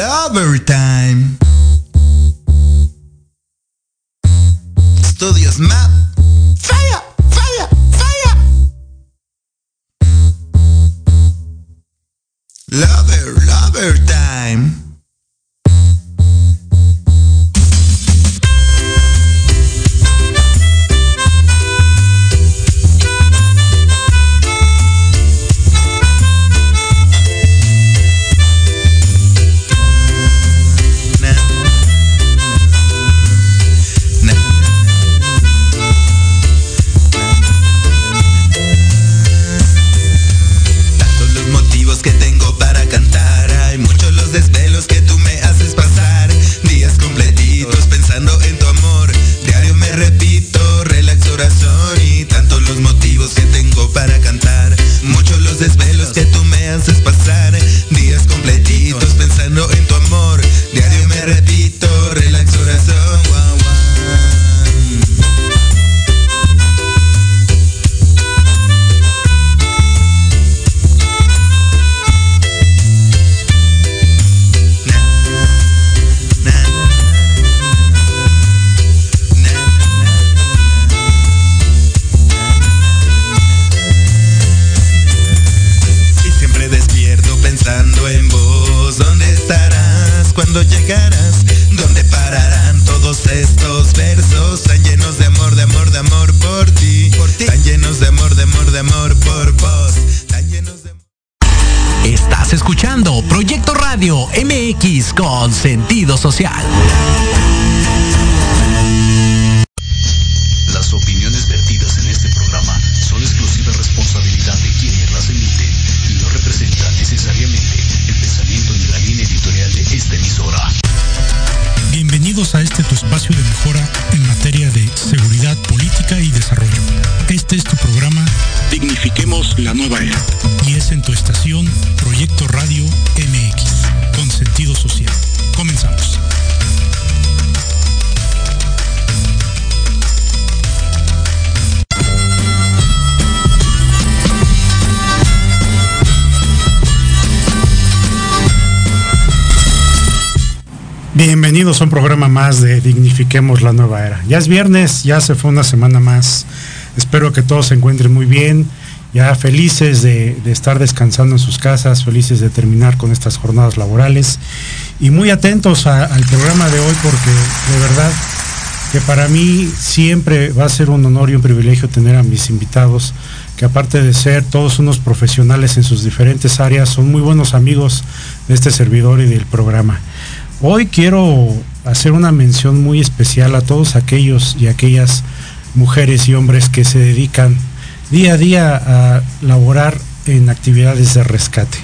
Lover Time. Bienvenidos a un programa más de Dignifiquemos la Nueva Era. Ya es viernes, ya se fue una semana más. Espero que todos se encuentren muy bien, ya felices de, estar descansando en sus casas, felices de terminar con estas jornadas laborales y muy atentos al programa de hoy porque de verdad que para mí siempre va a ser un honor y un privilegio tener a mis invitados que aparte de ser todos unos profesionales en sus diferentes áreas, son muy buenos amigos de este servidor y del programa. Hoy quiero hacer una mención muy especial a todos aquellos y aquellas mujeres y hombres que se dedican día a día a laborar en actividades de rescate.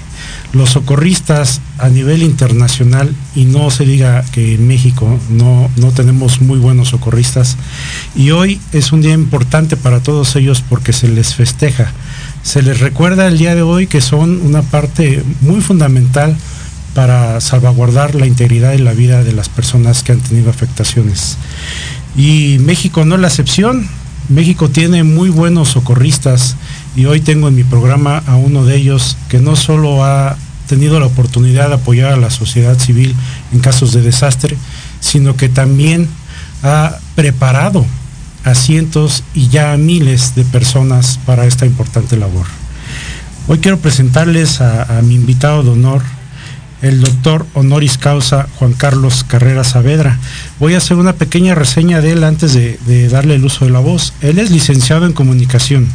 Los socorristas a nivel internacional, y no se diga que en México no, no tenemos muy buenos socorristas, y hoy es un día importante para todos ellos porque se les festeja. Se les recuerda el día de hoy que son una parte muy fundamental para salvaguardar la integridad y la vida de las personas que han tenido afectaciones. Y México no es la excepción. México tiene muy buenos socorristas y hoy tengo en mi programa a uno de ellos que no solo ha tenido la oportunidad de apoyar a la sociedad civil en casos de desastre, sino que también ha preparado a cientos y ya a miles de personas para esta importante labor. Hoy quiero presentarles a, a mi invitado de honor, el doctor honoris causa Juan Carlos Carrera Saavedra. Voy a hacer una pequeña reseña de él antes de, darle el uso de la voz. Él es licenciado en comunicación,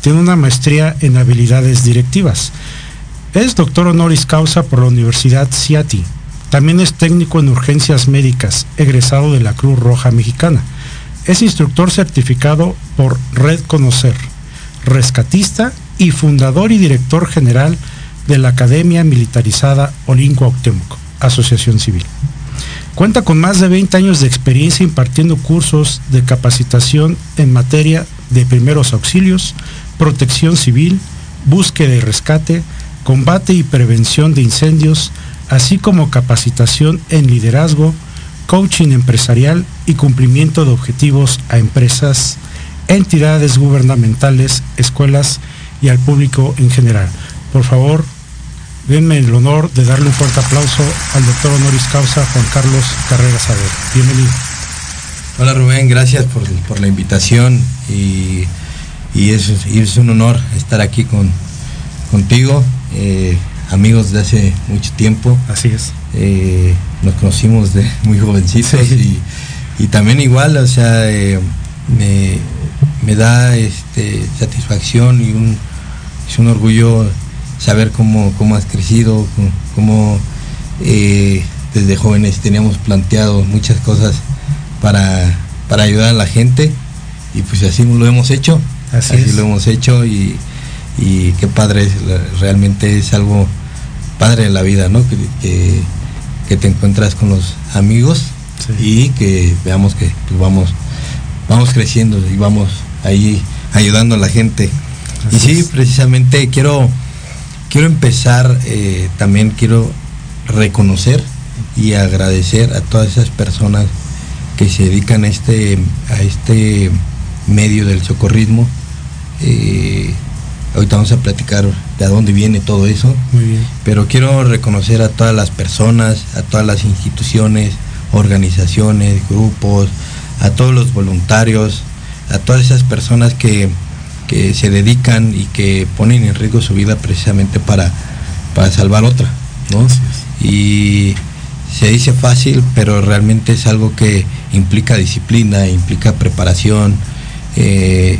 tiene una maestría en habilidades directivas. Es doctor honoris causa por la Universidad CIATI. También es técnico en urgencias médicas, egresado de la Cruz Roja Mexicana. Es instructor certificado por Red Conocer, rescatista y fundador y director general de la Academia Militarizada Olinco Octemoc, Asociación Civil. Cuenta con más de 20 años de experiencia impartiendo cursos de capacitación en materia de primeros auxilios, protección civil, búsqueda y rescate, combate y prevención de incendios, así como capacitación en liderazgo, coaching empresarial y cumplimiento de objetivos a empresas, entidades gubernamentales, escuelas y al público en general. Por favor, denme el honor de darle un fuerte aplauso al doctor honoris causa Juan Carlos Carreras Saber. Bienvenido. Hola Rubén, gracias por, por la invitación y, y, es, y, es, un honor estar aquí con, contigo, eh, amigos de hace mucho tiempo. Así es. Eh, nos conocimos de muy jovencitos sí. y, y, también igual, o sea, eh, me, me, da este, satisfacción y un, es un orgullo saber cómo, cómo has crecido, cómo eh, desde jóvenes teníamos planteado muchas cosas para, para, ayudar a la gente y pues así lo hemos hecho, así, lo hemos hecho y, y, qué padre, es, realmente es algo padre de la vida, ¿no? Que, que, que te encuentras con los amigos sí. y que veamos que pues, vamos, vamos creciendo y vamos ahí ayudando a la gente. Así y sí, es. precisamente quiero, quiero empezar, eh, también quiero reconocer y agradecer a todas esas personas que se dedican a este, a este medio del socorrismo. Eh, ahorita vamos a platicar de dónde viene todo eso. Muy bien. Pero quiero reconocer a todas las personas, a todas las instituciones, organizaciones, grupos, a todos los voluntarios, a todas esas personas que, que se dedican y que ponen en riesgo su vida precisamente para, para salvar otra. ¿no? Y se dice fácil, pero realmente es algo que implica disciplina, implica preparación, eh,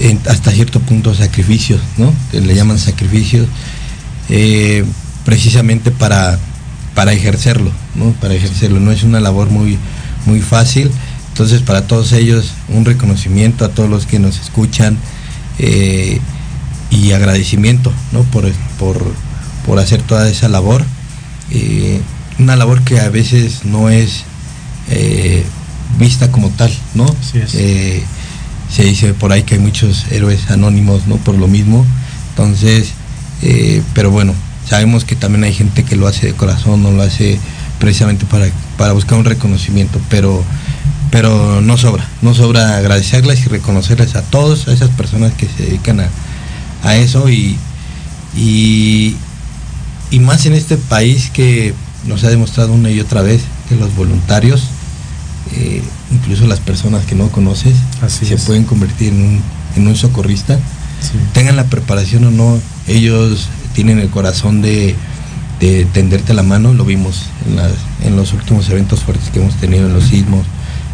en, hasta cierto punto sacrificios, ¿no? Que le llaman sacrificios, eh, precisamente para, para ejercerlo, ¿no? Para ejercerlo. No es una labor muy, muy fácil. Entonces, para todos ellos, un reconocimiento a todos los que nos escuchan eh, y agradecimiento, ¿no? Por, por, por hacer toda esa labor. Eh, una labor que a veces no es eh, vista como tal, ¿no? Se dice por ahí que hay muchos héroes anónimos, ¿no? Por lo mismo. Entonces, pero bueno, sabemos que también hay gente que lo hace de corazón, no lo hace precisamente para, para buscar un reconocimiento, pero, pero no sobra, no sobra agradecerles y reconocerles a todos, a esas personas que se dedican a, a eso y, y, y más en este país que nos ha demostrado una y otra vez que los voluntarios, eh, incluso las personas que no conoces, Así se es. pueden convertir en un, en un socorrista, Sí. tengan la preparación o no, ellos tienen el corazón de, de tenderte la mano, lo vimos en, las, en los últimos eventos fuertes que hemos tenido, en los sismos,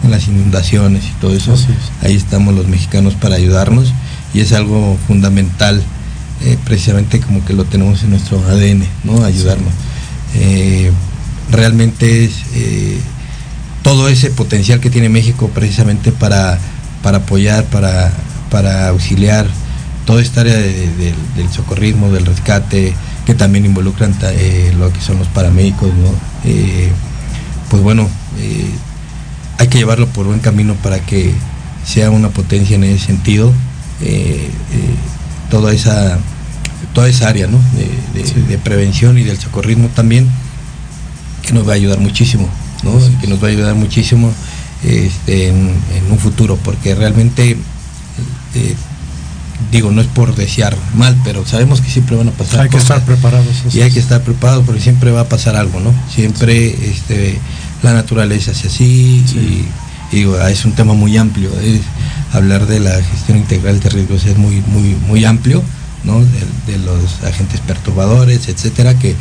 en las inundaciones y todo eso. Es. Ahí estamos los mexicanos para ayudarnos y es algo fundamental, eh, precisamente como que lo tenemos en nuestro ADN, ¿no? Ayudarnos. Eh, realmente es eh, todo ese potencial que tiene México precisamente para, para apoyar, para, para auxiliar toda esta área de, de, del socorrismo, del rescate, que también involucran lo que son los paramédicos, ¿no? Pues bueno, hay que llevarlo por buen camino para que sea una potencia en ese sentido, eh, toda esa toda esa área ¿no? de, de, sí. de, prevención y del socorrismo también, que nos va a ayudar muchísimo, ¿no? Sí. que nos va a ayudar muchísimo este, en, en, un futuro, porque realmente eh, digo, no es por desear mal, pero sabemos que siempre van a pasar. Hay que estar preparados. Y hay que estar preparados porque siempre va a pasar algo, ¿no? Siempre este, la naturaleza es así sí. y, y, digo, es un tema muy amplio. Es, hablar de la gestión integral de riesgos es muy, muy, muy amplio, ¿no? De, de los agentes perturbadores, etcétera, que,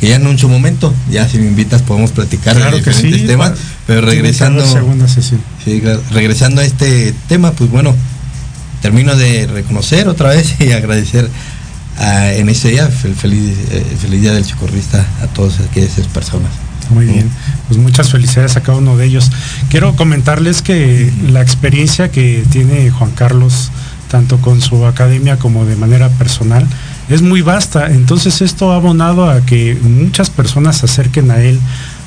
que, ya en un su momento, ya si me invitas podemos platicar claro de diferentes sí, temas, pero regresando, segunda sesión. Sí, regresando a este tema, pues bueno, termino de reconocer otra vez y agradecer a, en este día, el feliz, eh, feliz día del socorrista a todas aquellas personas. Muy bien, pues muchas felicidades a cada uno de ellos. Quiero comentarles que la experiencia que tiene Juan Carlos, tanto con su academia como de manera personal, es muy vasta. Entonces esto ha abonado a que muchas personas se acerquen a él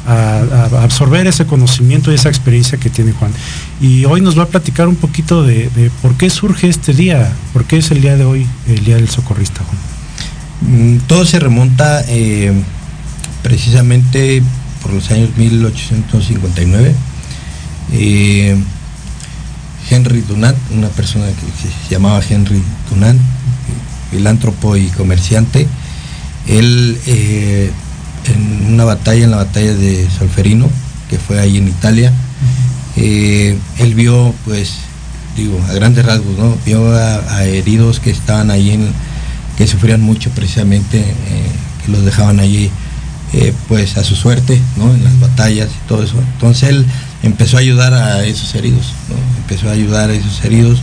a, a, absorber ese conocimiento y esa experiencia que tiene Juan. Y hoy nos va a platicar un poquito de, de, por qué surge este día, por qué es el día de hoy, el Día del Socorrista, Juan. Mm, todo se remonta eh, precisamente por los años 1859. Eh, Henry Dunant, una persona que se llamaba Henry Dunant, filántropo y comerciante, Él eh, en una batalla, en la batalla de Solferino, que fue ahí en Italia, eh, él vio, pues, digo, a grandes rasgos, ¿no? Vio a, heridos que estaban ahí, en, que sufrían mucho precisamente, eh, que los dejaban allí, pues, a su suerte, ¿no? En las batallas y todo eso. Entonces él empezó a ayudar a esos heridos, ¿no? Empezó a ayudar a esos heridos.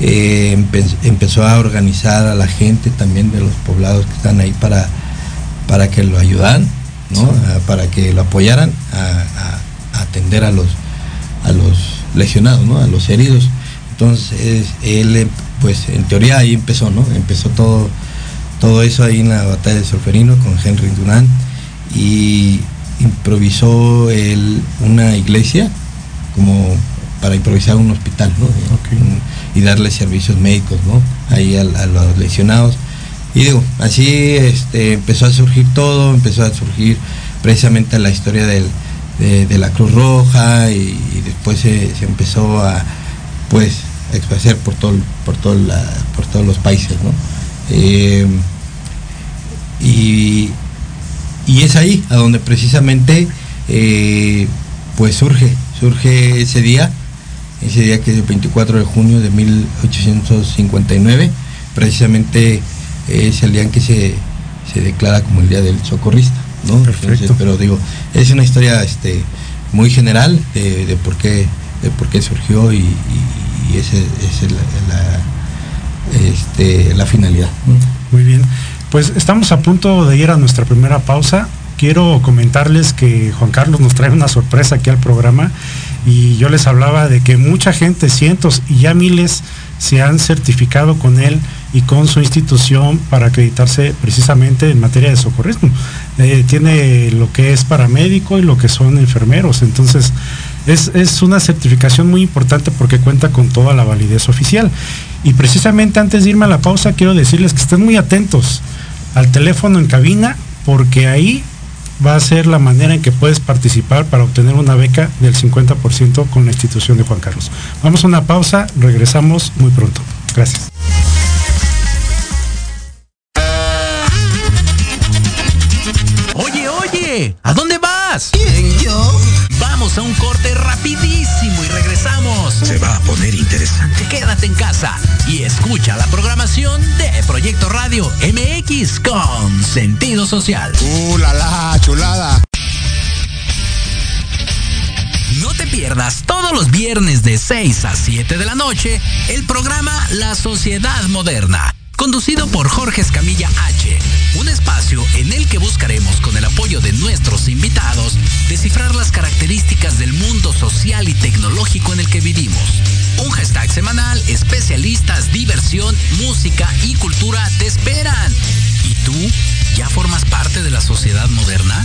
empezó a organizar a la gente también de los poblados que están ahí para, para que lo ayudaran, ¿no? para que lo apoyaran a, atender a los, a los lesionados, ¿no? a los heridos. Entonces él, pues en teoría ahí empezó, ¿no? Empezó todo, todo eso ahí en la batalla de Solferino con Henry Durant y improvisó él una iglesia como para improvisar un hospital, ¿no? Y darle servicios médicos, ¿no? Ahí a los lesionados y digo, así este, empezó a surgir todo, empezó a surgir precisamente la historia de, la Cruz Roja y, después se, empezó a pues expresar por todo, por todo por todos los países, ¿no? Eh, y, es ahí a donde precisamente eh, pues surge, surge ese día, ese día que es el 24 de junio de 1859, precisamente es el día en que se, declara como el Día del Socorrista, ¿no? pero digo, es una historia este, muy general de, por, qué, de por qué surgió y, y, esa es la, este, la finalidad. Muy bien, pues estamos a punto de ir a nuestra primera pausa. Quiero comentarles que Juan Carlos nos trae una sorpresa aquí al programa y yo les hablaba de que mucha gente, cientos y ya miles, se han certificado con él y con su institución para acreditarse precisamente en materia de socorrismo. Eh, tiene lo que es paramédico y lo que son enfermeros. Entonces, es, una certificación muy importante porque cuenta con toda la validez oficial. Y precisamente antes de irme a la pausa, quiero decirles que estén muy atentos al teléfono en cabina porque ahí va a ser la manera en que puedes participar para obtener una beca del 50% con la institución de Juan Carlos. Vamos a una pausa, regresamos muy pronto. Gracias. ¿A dónde vas? Vamos a un corte rapidísimo y regresamos. Se va a poner interesante. Quédate en casa y escucha la programación de Proyecto Radio MX con sentido social. ¡Uh, la, la chulada! No te pierdas todos los viernes de 6 a 7 de la noche el programa La Sociedad Moderna conducido por Jorge Escamilla H, un espacio en el que buscaremos con el apoyo de nuestros invitados descifrar las características del mundo social y tecnológico en el que vivimos. Un hashtag semanal, especialistas, diversión, música y cultura te esperan. ¿Y tú ya formas parte de la sociedad moderna?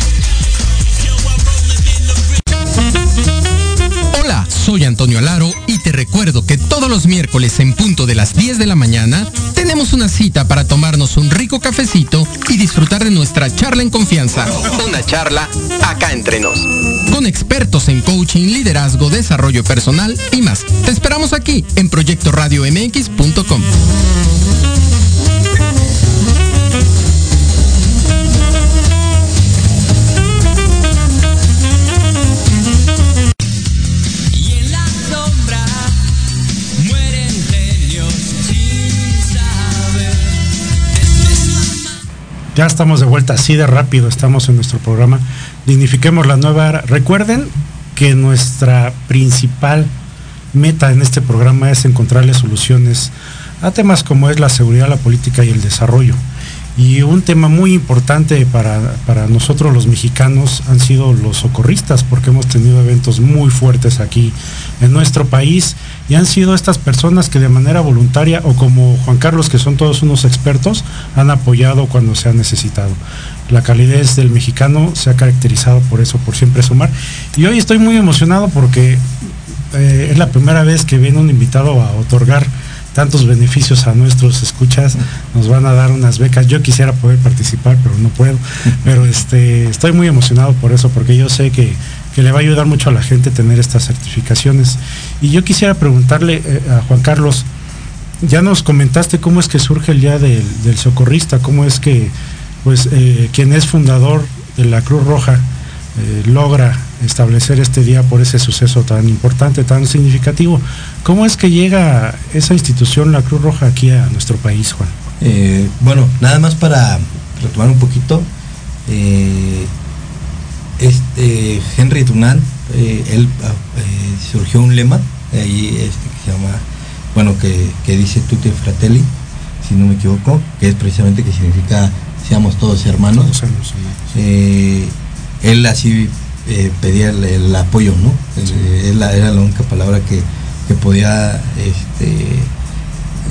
Hola, soy Antonio Alaro y te recuerdo que todos los miércoles en punto de las 10 de la mañana tenemos una cita para tomarnos un rico cafecito y disfrutar de nuestra charla en confianza. Una charla acá entre nos. Con expertos en coaching, liderazgo, desarrollo personal y más. Te esperamos aquí en proyectoradiomx.com. Ya estamos de vuelta así de rápido, estamos en nuestro programa Dignifiquemos la nueva era. Recuerden que nuestra principal meta en este programa es encontrarle soluciones a temas como es la seguridad, la política y el desarrollo. Y un tema muy importante para, para, nosotros los mexicanos han sido los socorristas, porque hemos tenido eventos muy fuertes aquí en nuestro país y han sido estas personas que de manera voluntaria o como Juan Carlos, que son todos unos expertos, han apoyado cuando se ha necesitado. La calidez del mexicano se ha caracterizado por eso, por siempre sumar. Y hoy estoy muy emocionado porque eh, es la primera vez que viene un invitado a otorgar tantos beneficios a nuestros escuchas, nos van a dar unas becas. Yo quisiera poder participar, pero no puedo. Pero este, estoy muy emocionado por eso, porque yo sé que, que le va a ayudar mucho a la gente tener estas certificaciones. Y yo quisiera preguntarle eh, a Juan Carlos, ya nos comentaste cómo es que surge el día del, socorrista, cómo es que pues eh, quien es fundador de la Cruz Roja eh, logra establecer este día por ese suceso tan importante, tan significativo. ¿Cómo es que llega esa institución, la Cruz Roja, aquí a nuestro país, Juan? Bueno, nada más para retomar un poquito. Este Henry Dunant, eh, él ah, eh, surgió un lema ahí este, que se llama, bueno, que, que dice Tutti Fratelli, si no me equivoco, que es precisamente que significa seamos todos hermanos. Todos hermanos, hermanos. Eh, él así pedía el, el apoyo, ¿no? Él- era la única palabra que, que podía este,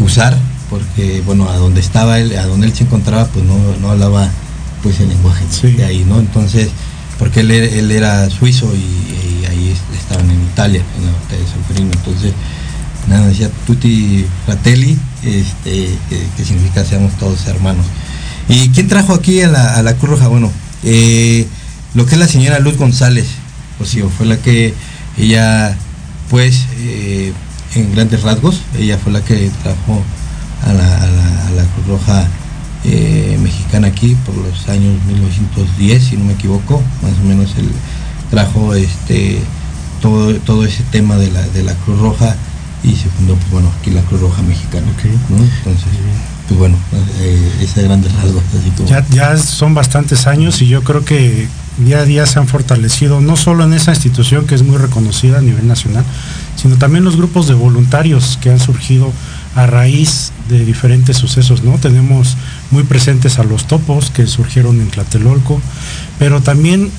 usar, porque bueno, a donde estaba él, a donde él se encontraba, pues no, no hablaba pues el lenguaje Sí. de ahí, ¿no? Entonces, porque él, él era suizo y, ahí est- estaban en Italia, en la batalla de Solferino, entonces nada, decía tutti fratelli, este, que, que significa seamos todos hermanos. ¿Y quién trajo aquí a la, a la Cruz Roja? Bueno, eh, lo que es la señora Luz González, o sí, fue la que ella, pues, eh, en grandes rasgos, ella fue la que trajo a la, a la- a la Cruz Roja eh, mexicana aquí por los años 1910, si no me equivoco, más o menos él trajo este todo, todo ese tema de la, de la Cruz Roja y se fundó, pues bueno, aquí la Cruz Roja mexicana. Entonces, pues bueno, eh, ese grandes rasgos, así como... Ya, ya son bastantes años y yo creo que día a día se han fortalecido, no solo en esa institución que es muy reconocida a nivel nacional, sino también los grupos de voluntarios que han surgido a raíz de diferentes sucesos, ¿no? Tenemos muy presentes a los topos que surgieron en Tlatelolco, pero también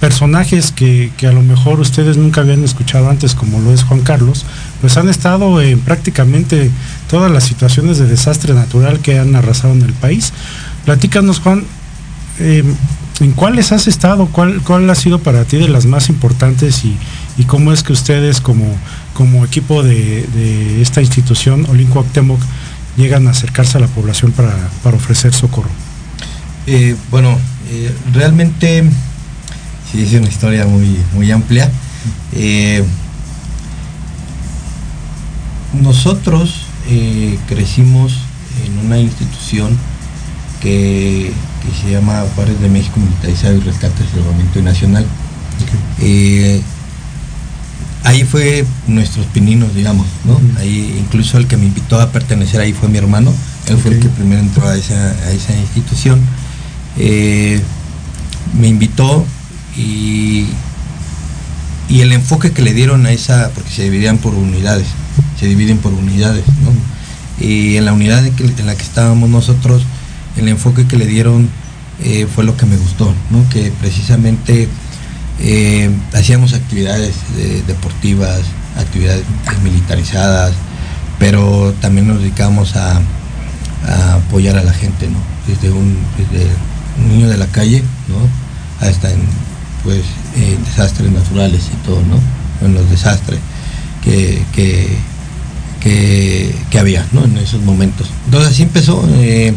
personajes que, a lo mejor ustedes nunca habían escuchado antes, como lo es Juan Carlos, pues han estado en prácticamente todas las situaciones de desastre natural que han arrasado en el país. Platícanos, Juan, eh, ¿en cuáles has estado? ¿Cuál, ¿Cuál ha sido para ti de las más importantes y, cómo es que ustedes como, como equipo de, esta institución, Olinco Octemoc, llegan a acercarse a la población para, para ofrecer socorro? Eh, bueno, eh, realmente sí es una historia muy, muy amplia. Eh, nosotros crecimos en una institución que, que se llama Juárez de México Militarizado y Rescate Salvamento Nacional. Ahí fue nuestros pininos, digamos, ¿no? Ahí incluso el que me invitó a pertenecer ahí fue mi hermano. Él fue el que primero entró a esa, a esa institución. Eh, me invitó y, y el enfoque que le dieron a esa, porque se dividían por unidades, se dividen por unidades, ¿no? Y en la unidad en, que- en la que estábamos nosotros, el enfoque que le dieron eh, fue lo que me gustó, ¿no? Que precisamente eh, hacíamos actividades eh, deportivas, actividades militarizadas, pero también nos dedicamos a, apoyar a la gente, ¿no? Desde un, niño de la calle, ¿no? Hasta en pues eh, desastres naturales y todo, ¿no? En los desastres que, que, que, que había, ¿no? En esos momentos. Entonces así empezó, eh,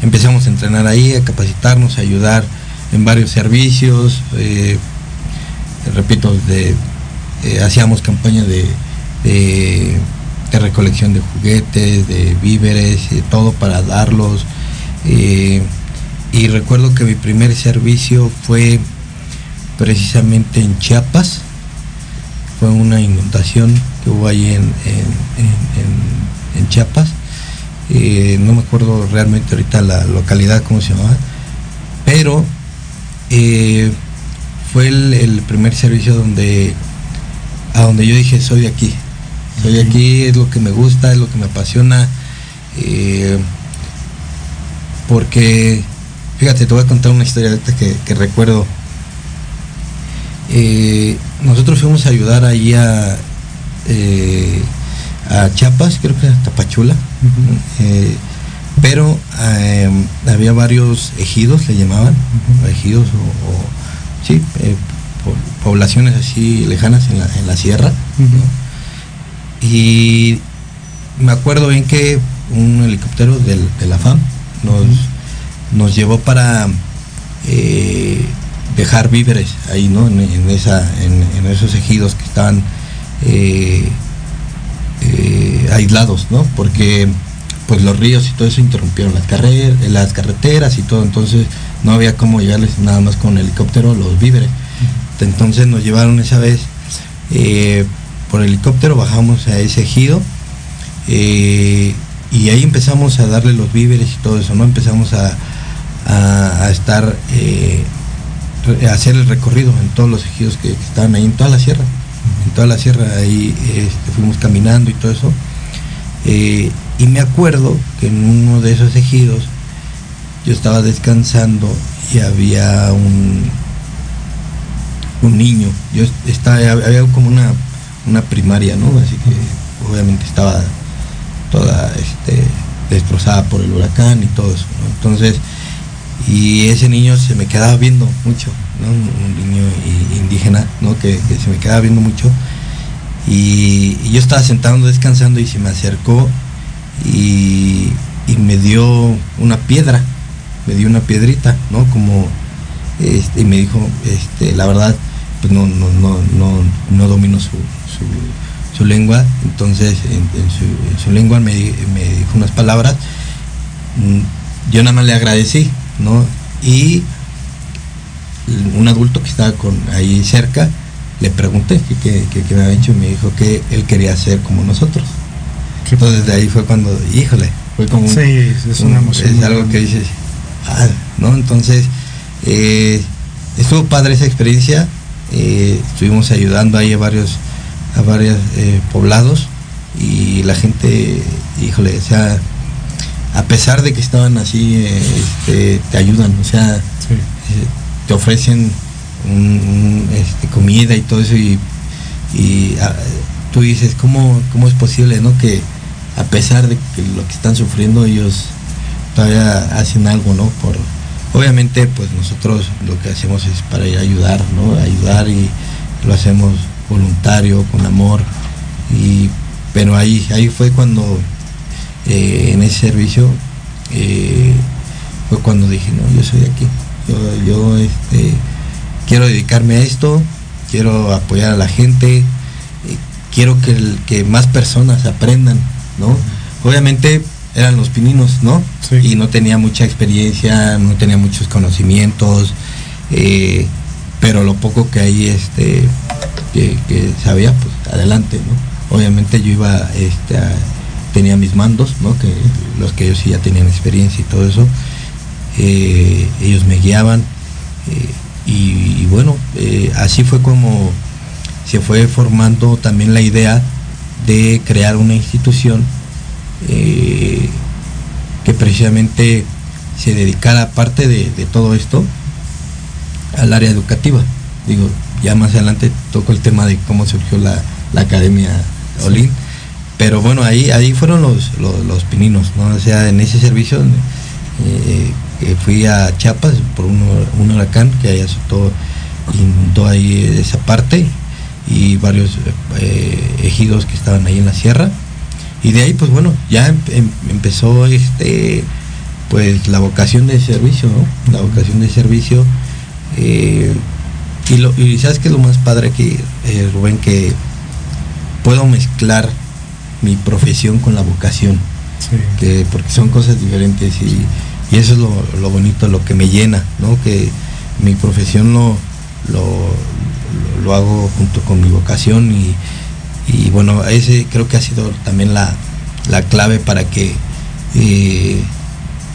empezamos a entrenar ahí, a capacitarnos, a ayudar en varios servicios, repito, de, eh, hacíamos campañas de, de, de recolección de juguetes, de víveres, y todo para darlos. eh, y recuerdo que mi primer servicio fue precisamente en Chiapas. Fue una inundación que hubo ahí en, en- Chiapas. Eh, no me acuerdo realmente ahorita la localidad, cómo se llamaba. Pero eh, fue el, el primer servicio donde a donde yo dije soy de aquí. Soy de aquí es lo que me gusta es lo que me apasiona eh, porque fíjate te voy a contar una historia ahorita que, que recuerdo. Eh, nosotros fuimos a ayudar ahí a eh, a Chiapas, creo que a Tapachula. Eh, pero había varios ejidos, le llamaban, ejidos o, o- sí, eh, po- poblaciones así lejanas en la, en la sierra. ¿no? Y me acuerdo bien que un helicóptero del, de la FAM nos, nos llevó para eh, dejar víveres ahí, ¿no? En, en esa, en, en esos ejidos que estaban eh, eh, aislados, ¿no? Porque pues los ríos y todo eso interrumpieron las carreras, las carreteras y todo, entonces no había cómo llevarles nada más con helicóptero los víveres. Entonces nos llevaron esa vez eh, por helicóptero, bajamos a ese ejido eh, y ahí empezamos a darle los víveres y todo eso, ¿no? Empezamos a, a- estar, eh, a hacer el recorrido en todos los ejidos que, estaban ahí, en toda la sierra. En toda la sierra ahí este, fuimos caminando y todo eso. Y me acuerdo que en uno de esos ejidos yo estaba descansando y había un, un niño. Yo est- estaba, había como una, una primaria, ¿no? Así que obviamente estaba toda este, destrozada por el huracán y todo eso. Entonces, y ese niño se me quedaba viendo mucho, ¿no? Un, niño indígena, ¿no? Que, que se me quedaba viendo mucho. Y, y yo estaba sentado descansando y se me acercó y, y me dio una piedra, me dio una piedrita, ¿no? Como, este, y me dijo, este, la verdad, pues no, no, no, no, no domino su, su, su lengua, entonces en, en su, en su lengua me, me dijo unas palabras, Mm, yo nada más le agradecí, ¿no? Y un adulto que estaba con ahí cerca, le pregunté qué qué- qué- qué me había hecho y me dijo que él quería ser como nosotros. Entonces de ahí fue cuando, híjole, fue como un- Sí, es una un- emoción es algo que dices, ¿no? Entonces, eh, estuvo padre esa experiencia. eh, estuvimos ayudando ahí a varios, a varios eh, poblados y la gente, híjole, o sea, a pesar de que estaban así, este, te ayudan, o sea, Sí. te ofrecen un- un, este, comida y todo eso y, y, ah, tú dices, ¿cómo, ¿cómo es posible, no? Que a pesar de que lo que están sufriendo ellos todavía hacen algo, ¿no? Por, obviamente, pues nosotros lo que hacemos es para ayudar, ¿no? Ayudar y lo hacemos voluntario, con amor. Y, pero ahí, ahí fue cuando eh, en ese servicio eh, fue cuando dije, no, yo soy aquí. Yo, yo este, quiero dedicarme a esto, quiero apoyar a la gente, eh, quiero que, el- que más personas aprendan, ¿no? Obviamente eran los pininos, ¿no? Sí. Y no tenía mucha experiencia, no tenía muchos conocimientos, eh, pero lo poco que ahí este, que, que sabía, pues adelante, ¿no? Obviamente yo iba, este, a- tenía mis mandos, ¿no? Que los que ellos sí ya tenían experiencia y todo eso, eh, ellos me guiaban eh, y, y bueno, así fue como se fue formando también la idea de crear una institución eh, que precisamente se dedicara aparte de, de todo esto al área educativa. Digo, ya más adelante toco el tema de cómo surgió la, la Academia Olin, pero bueno, ahí, ahí fueron los, los, los pininos, ¿no? O sea, en ese servicio eh, que fui a Chiapas por un, un huracán que ahí azotó, inundó ahí esa parte y varios eh, ejidos que estaban ahí en la sierra. Y de ahí, pues bueno, ya em- em- empezó este pues la vocación de servicio, ¿no? La vocación de servicio. eh, y, lo, y sabes que lo más padre aquí, eh, Rubén, que puedo mezclar mi profesión con la vocación, Sí. que, porque son cosas diferentes y, y eso es lo, lo bonito, lo que me llena, ¿no? Que mi profesión lo, lo, lo- lo hago junto con mi vocación y, y bueno, ese creo que ha sido también la, la clave para que eh,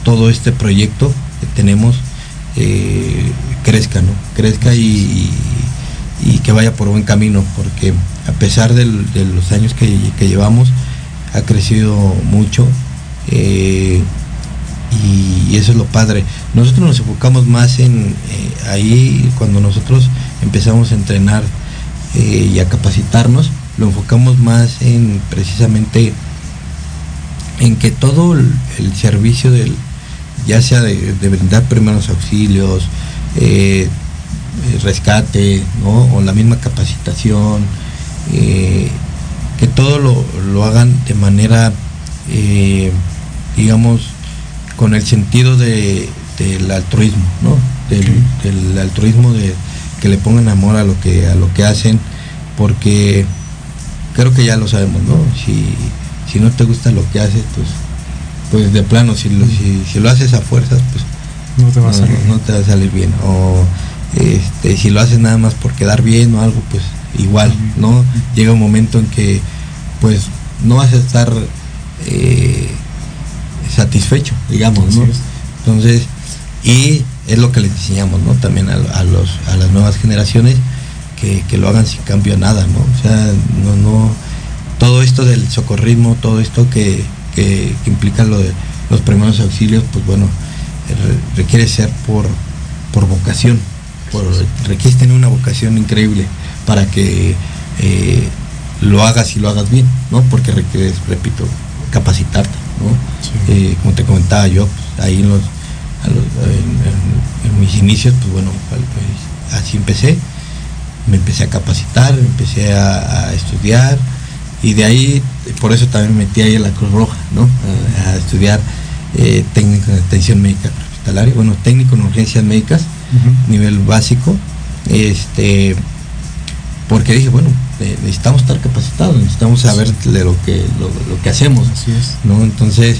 todo este proyecto que tenemos eh, crezca, ¿no? Crezca y, y que vaya por buen camino, porque a pesar de los años que, que llevamos, ha crecido mucho eh, y, eso es lo padre. Nosotros nos enfocamos más en ahí cuando nosotros empezamos a entrenar y a capacitarnos, lo enfocamos más en precisamente en que todo el, servicio del, ya sea de, de brindar primeros auxilios, eh, rescate, ¿no? o la misma capacitación, eh, que todo lo, lo hagan de manera, eh, digamos, con el sentido de, del altruismo, ¿no? Del, del altruismo de que le pongan amor a lo que a lo que hacen, porque creo que ya lo sabemos, ¿no? Si, si no te gusta lo que haces, pues, pues de plano, si lo, si, si lo haces a fuerzas, pues No te va a salir. no te va a salir bien. O este, si lo haces nada más por quedar bien o algo, pues igual, ¿no? Llega un momento en que pues no vas a estar eh, satisfecho, digamos, ¿no? Entonces, y es lo que les enseñamos, ¿no? También a, a los, a las nuevas generaciones que, que lo hagan sin cambio a nada, ¿no? O sea, no, no, todo esto del socorrismo, todo esto que, que- que implica lo de los primeros auxilios, pues bueno, re- requiere ser por, por vocación, por, requiere tener una vocación increíble para que eh, lo hagas y lo hagas bien, ¿no? Porque requieres, repito, capacitarte, ¿no? Sí. Eh, como te comentaba yo, pues, ahí en los, a los- en, en- en mis inicios, pues bueno, pues, así empecé, me empecé a capacitar, empecé a, a estudiar y de ahí, por eso también me metí ahí en la Cruz Roja, ¿no? A, a estudiar eh, técnico en atención médica hospitalaria, bueno, técnico en urgencias médicas, nivel básico, este, porque dije, bueno, eh, necesitamos estar capacitados, necesitamos saber de lo que, lo, lo que hacemos, Así es. ¿no? Entonces,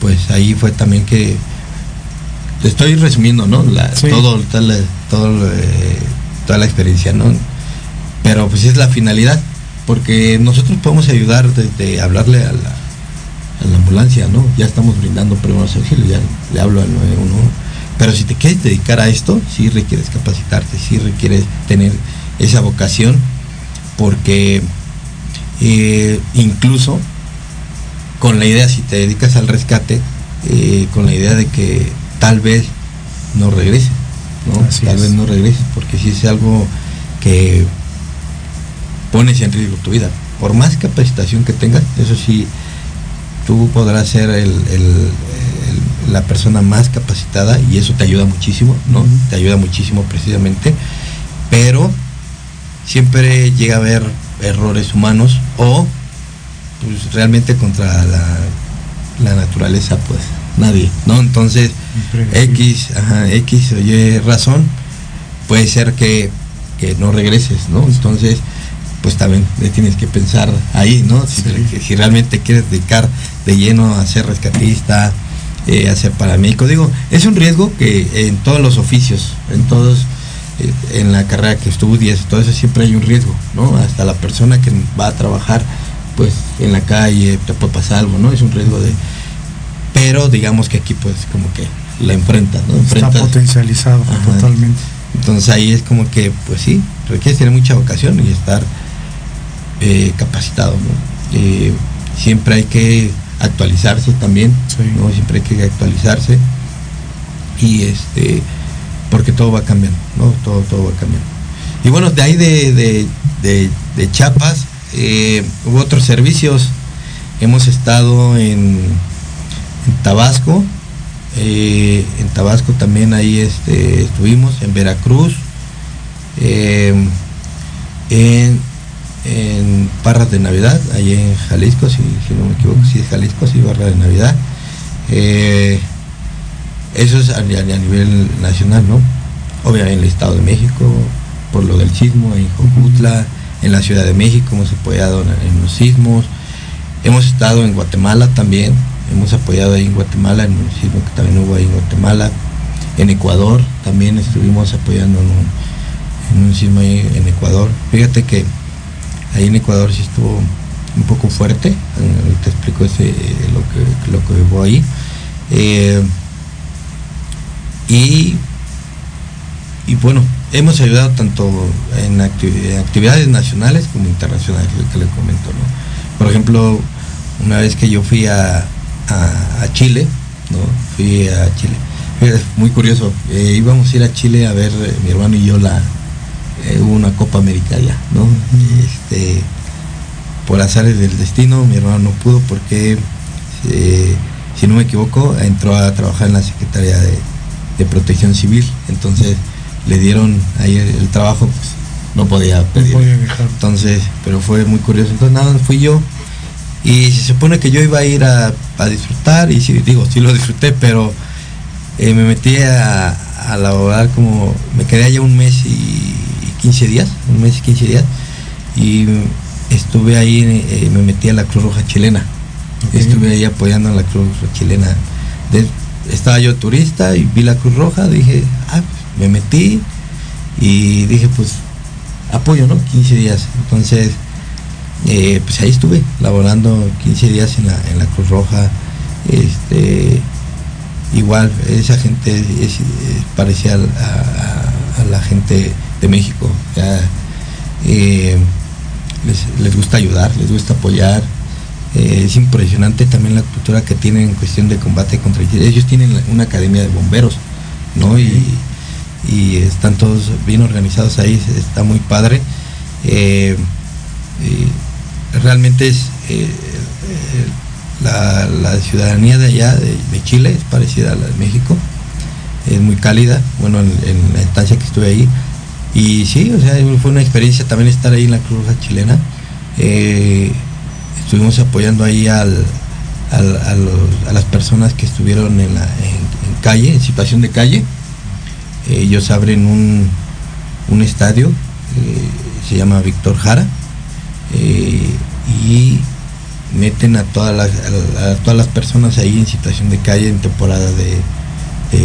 pues ahí fue también que te estoy resumiendo, ¿no? La- Sí. todo, toda la, todo, eh, toda la experiencia, ¿no? Pero pues es la finalidad, porque nosotros podemos ayudar desde hablarle a la, a la ambulancia, ¿no? Ya estamos brindando primeros auxilios, ya le hablo al 911. Pero si te quieres dedicar a esto, sí requieres capacitarte, sí requieres tener esa vocación, porque eh, incluso con la idea, si te dedicas al rescate, eh, con la idea de que tal vez no regreses, ¿no? Tal vez no regreses, porque si es algo que pones en riesgo tu vida. Por más capacitación que tengas, eso sí, tú podrás ser el- el- el- la persona más capacitada y eso te ayuda muchísimo, ¿no? Te ayuda muchísimo precisamente, pero siempre llega a haber errores humanos o pues realmente contra la, la naturaleza pues nadie, ¿no? Entonces. X, ajá, X o Y razón puede ser que, que no regreses, ¿no? Entonces pues también tienes que pensar ahí, ¿no? Si, Sí. que si realmente quieres dedicar de lleno a ser rescatista, eh, a ser paramédico. Digo, es un riesgo que en todos los oficios, en todos, eh, en la carrera que estudies, todo eso siempre hay un riesgo, ¿no? Hasta la persona que va a trabajar, pues en la calle, te puede pasar algo, ¿no? Es un riesgo de... Pero digamos que aquí pues como que la enfrentas, ¿no? Está potencializado Ajá. totalmente. entonces ahí es como que, pues sí, requieres tener mucha vocación y estar eh, capacitado, ¿no? Eh, siempre hay que actualizarse también, Sí. ¿no? Siempre hay que actualizarse y este, porque todo va cambiando, ¿no? Todo, todo va cambiando. Y bueno, de ahí de, de, de, de Chiapas eh, hubo otros servicios. Hemos estado en, en Tabasco, eh, en Tabasco también ahí este, estuvimos, en Veracruz, eh, en, en Parras de Navidad, ahí en Jalisco, si, si no me equivoco, sí es Jalisco, sí, Barra de Navidad. Eh, eso es a nivel nacional, ¿no? Obviamente en el Estado de México, por lo del sismo, en Jojutla, en la Ciudad de México hemos apoyado en, en los sismos. Hemos estado en Guatemala también, hemos apoyado ahí en Guatemala, en un sismo que también hubo ahí en Guatemala. En Ecuador también estuvimos apoyando en un, en un sismo ahí en Ecuador. Fíjate que ahí en Ecuador sí estuvo un poco fuerte, eh, te explico ese, eh, lo, que, lo que hubo ahí. Eh, y, y bueno, hemos ayudado tanto en, acti- en actividades nacionales como internacionales, que le comento, ¿no? Por ejemplo, una vez que yo fui a, a- a Chile, ¿no? Fui a Chile. Fue muy curioso, eh, íbamos a ir a Chile a ver, eh, mi hermano y yo, la, eh, hubo una Copa América allá, ¿no? Este, por azares del destino, mi hermano no pudo porque, si no me equivoco, entró a trabajar en la Secretaría de, de Protección Civil. Entonces le dieron ahí el, el trabajo, pues no podía pedir. podía dejar. Entonces, pero fue muy curioso. Entonces nada, fui yo. Y se supone que yo iba a ir a, a disfrutar, y sí, digo, sí lo disfruté, pero eh, me metí a, a laborar como, me quedé allá un mes y 15 días, un mes y 15 días, y estuve ahí, eh, me metí a la Cruz Roja chilena. Estuve ahí apoyando a la Cruz Roja chilena. De- estaba yo turista y vi la Cruz Roja, dije, ah, pues, me metí y dije, pues apoyo, ¿no? 15 días. Entonces, eh, pues ahí estuve, laborando 15 días en la, en la Cruz Roja. Este, igual, esa gente es, es parecía a, a- a la gente de México. ya, eh, les, les gusta ayudar, les gusta apoyar. Eh, es impresionante también la cultura que tienen en cuestión de combate contra el Ellos tienen una academia de bomberos, ¿no? Y, y están todos bien organizados ahí, está muy padre. Eh, realmente es eh, eh, la, ciudadanía de allá, de, Chile, es parecida a la de México, es muy cálida, bueno, en, la estancia que estuve ahí. Y sí, o sea, fue una experiencia también estar ahí en la Cruz Roja chilena. Eh, estuvimos apoyando ahí a, las personas que estuvieron en, calle, en situación de calle. Ellos abren un, estadio, se llama Víctor Jara, eh, y meten a todas las, a, a todas las personas ahí en situación de calle en temporada de, de,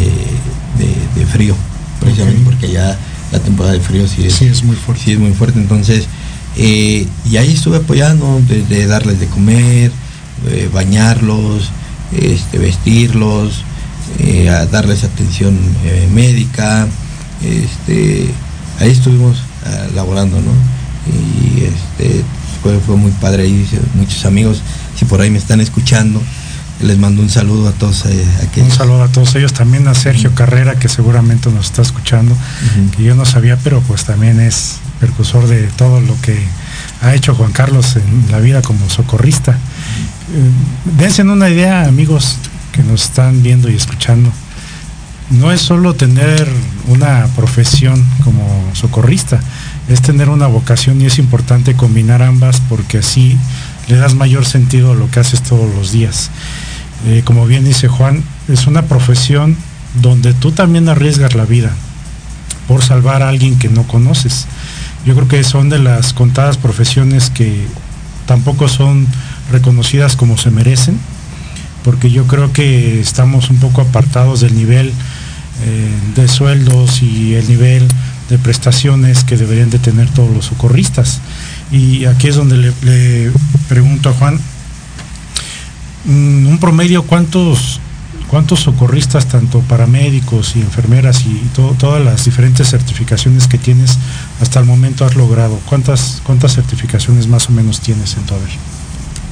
de- de frío, precisamente porque ya la temporada de frío sí es, Sí, es muy fuerte. sí es muy fuerte. Entonces, eh, y ahí estuve apoyando, desde darles de comer, eh, bañarlos, este, vestirlos, eh, a darles atención médica, este, ahí estuvimos ah, laborando, ¿no? Y este, fue, fue muy padre ahí, muchos amigos, si por ahí me están escuchando, les mando un saludo a todos eh, Un aquellos. saludo a todos ellos, también a Sergio Carrera, que seguramente nos está escuchando, Ujú. que yo no sabía, pero pues también es percursor de todo lo que ha hecho Juan Carlos en la vida como socorrista. Eh, dense una idea, amigos que nos están viendo y escuchando. No es solo tener una profesión como socorrista, es tener una vocación y es importante combinar ambas porque así le das mayor sentido a lo que haces todos los días. Eh, como bien dice Juan, es una profesión donde tú también arriesgas la vida por salvar a alguien que no conoces. Yo creo que son de las contadas profesiones que tampoco son reconocidas como se merecen, porque yo creo que estamos un poco apartados del nivel eh, de sueldos y el nivel de prestaciones que deberían de tener todos los socorristas. Y aquí es donde le, pregunto a Juan, mm, un promedio, ¿cuántos, cuántos socorristas, tanto paramédicos y enfermeras y to- todas las diferentes certificaciones que tienes hasta el momento has logrado? ¿Cuántas, cuántas certificaciones más o menos tienes en tu haber?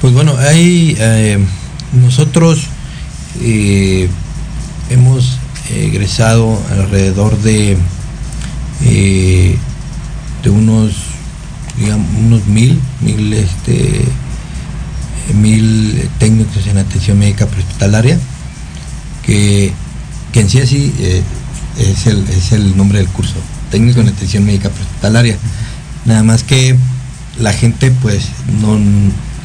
Pues bueno, hay eh, nosotros eh, hemos egresado alrededor de eh, de unos digamos unos mil mil este mil técnicos en atención médica prehospitalaria que, que en sí así eh, es el es el nombre del curso técnico en atención médica prehospitalaria nada más que la gente pues no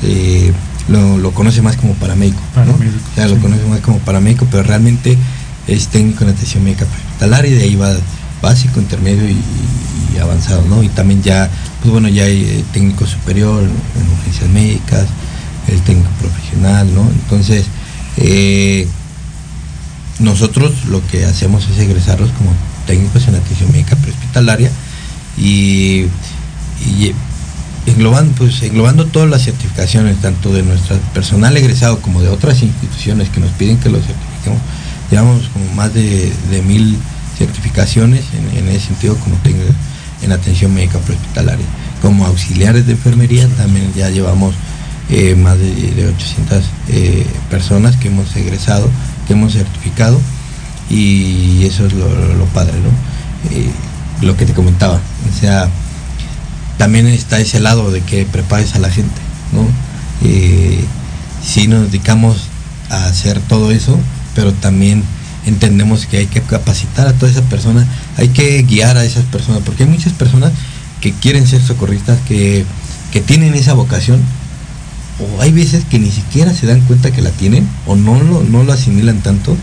eh, lo, lo conoce más como paramédico, ¿no? O sea, lo conoce más como paramédico, pero realmente es técnico en atención médica hospitalaria y de ahí va básico, intermedio y, avanzado, ¿no? Y también ya, pues bueno, ya hay eh, técnico superior en urgencias médicas, el técnico profesional, ¿no? Entonces, eh, nosotros lo que hacemos es egresarlos como técnicos en atención médica prehospitalaria y, y englobando, pues, englobando todas las certificaciones, tanto de nuestro personal egresado como de otras instituciones que nos piden que lo certifiquemos, llevamos como más de mil certificaciones en, en ese sentido como técnicos en atención médica prehospitalaria. Como auxiliares de enfermería también ya llevamos eh, más de, de 800 eh, personas que hemos egresado, que hemos certificado y eso es lo, padre, ¿no? Eh, lo que te comentaba, o sea, también está ese lado de que prepares a la gente, ¿no? Sí nos dedicamos a hacer todo eso, pero también entendemos que hay que capacitar a toda esa persona, hay que guiar a esas personas, porque hay muchas personas que quieren ser socorristas, que, que tienen esa vocación, o hay veces que ni siquiera se dan cuenta que la tienen, o no lo, no lo asimilan tanto,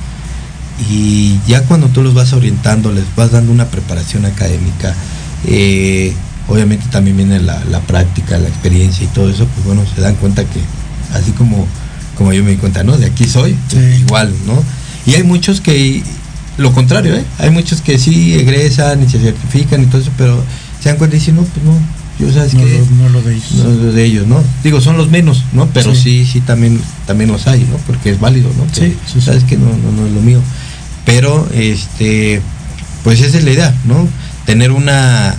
y ya cuando tú los vas orientando, les vas dando una preparación académica, eh, obviamente también viene la, la, práctica, la experiencia y todo eso, pues bueno, se dan cuenta que así como, como yo me di cuenta, ¿no? De aquí soy, Sí. igual, ¿no? Y hay muchos que, lo contrario, ¿eh? Hay muchos que sí egresan y se certifican y todo eso, pero se dan cuenta y dicen, no, pues no, yo sabes No, que lo- no lo de ellos. no es de ellos, ¿no? Digo, son los menos, ¿no? Pero Sí. sí, sí, también, también los hay, ¿no? Porque es válido, ¿no? Que, Sí, sí, sí. sabes que no, no, no es lo mío. Pero, este, pues esa es la idea, ¿no? Tener una,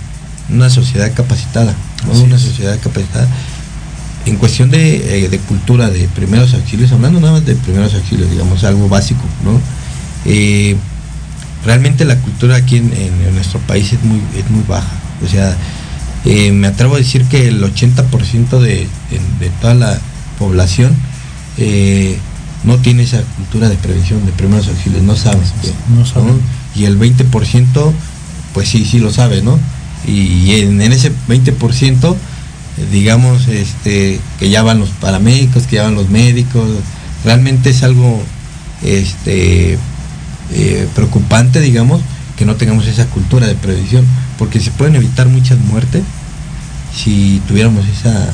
una sociedad capacitada, Una sociedad capacitada. En cuestión de, eh, de cultura, de primeros auxilios, hablando nada más de primeros auxilios, digamos, algo básico, ¿no? Eh, realmente la cultura aquí en, en- en nuestro país es muy, es muy baja. O sea, eh, me atrevo a decir que el 80% de, de- de toda la población no tiene esa cultura de prevención, de primeros auxilios, no sabe. No sabe. Y el 20%, pues sí, sí lo sabe, ¿no? Y en, en ese 20%, eh, digamos, este, que ya van los paramédicos, que ya van los médicos, realmente es algo este, eh, preocupante, digamos, que no tengamos esa cultura de prevención, porque se pueden evitar muchas muertes si tuviéramos esa,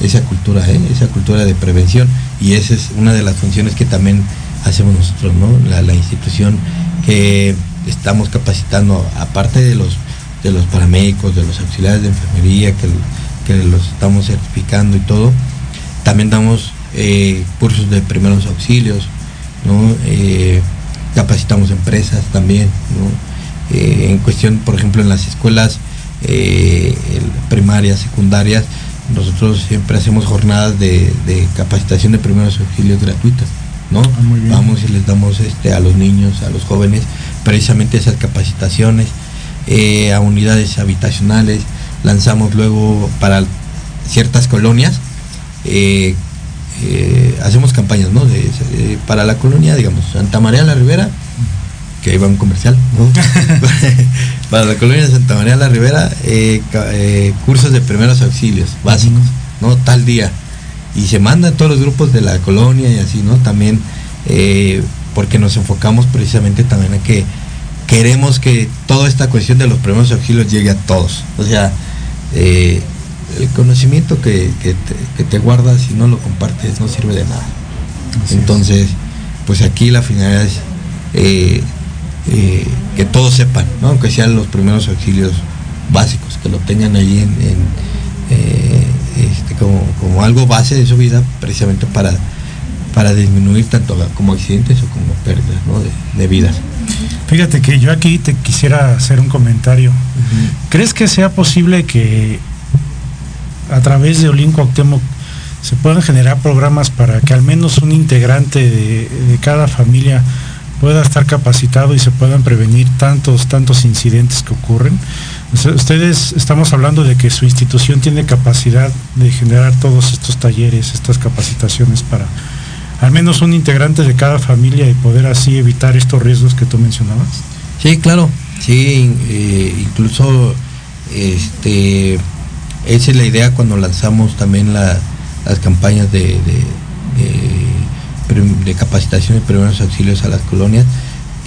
esa cultura, ¿eh? esa cultura de prevención. Y esa es una de las funciones que también hacemos nosotros, ¿no? La, la institución que estamos capacitando, aparte de los, de los paramédicos, de los auxiliares de enfermería, que, que los estamos certificando y todo, también damos eh, cursos de primeros auxilios, ¿no? Eh, capacitamos empresas también, ¿no? Eh, en cuestión, por ejemplo, en las escuelas el- primarias, secundarias, nosotros siempre hacemos jornadas de, de capacitación de primeros auxilios gratuitas, ¿no? Ah. Vamos y les damos este, a los niños, a los jóvenes, precisamente esas capacitaciones, a unidades habitacionales, lanzamos luego para ciertas colonias, eh, eh, hacemos campañas, ¿no? De- para la colonia, digamos, Santa María la Ribera, que ahí va un comercial, ¿no? para la colonia de Santa María la Ribera, eh, eh, cursos de primeros auxilios básicos, ¿no? Tal día. Y se mandan todos los grupos de la colonia y así, ¿no? También eh, porque nos enfocamos precisamente también a que queremos que toda esta cuestión de los primeros auxilios llegue a todos. O sea, eh, el conocimiento que, que te, que te guardas y no lo compartes no sirve de nada. Así es. Entonces, pues aquí la finalidad es eh, eh, que todos sepan, ¿no? aunque sean los primeros auxilios básicos, que lo tengan ahí en, en, este, como, como algo base de su vida, precisamente para, para disminuir tanto como accidentes o como pérdidas ¿no? de, de vidas. Fíjate que yo aquí te quisiera hacer un comentario. ¿Crees que sea posible que a través de Olin Cuauhtémoc se puedan generar programas para que al menos un integrante de, de cada familia pueda estar capacitado y se puedan prevenir tantos, tantos incidentes que ocurren? Ustedes estamos hablando de que su institución tiene capacidad de generar todos estos talleres, estas capacitaciones para al menos un integrante de cada familia y poder así evitar estos riesgos que tú mencionabas. Sí, claro, sí, eh, incluso este, esa es la idea cuando lanzamos también la- las campañas de, de, de prim- de capacitación de primeros auxilios a las colonias,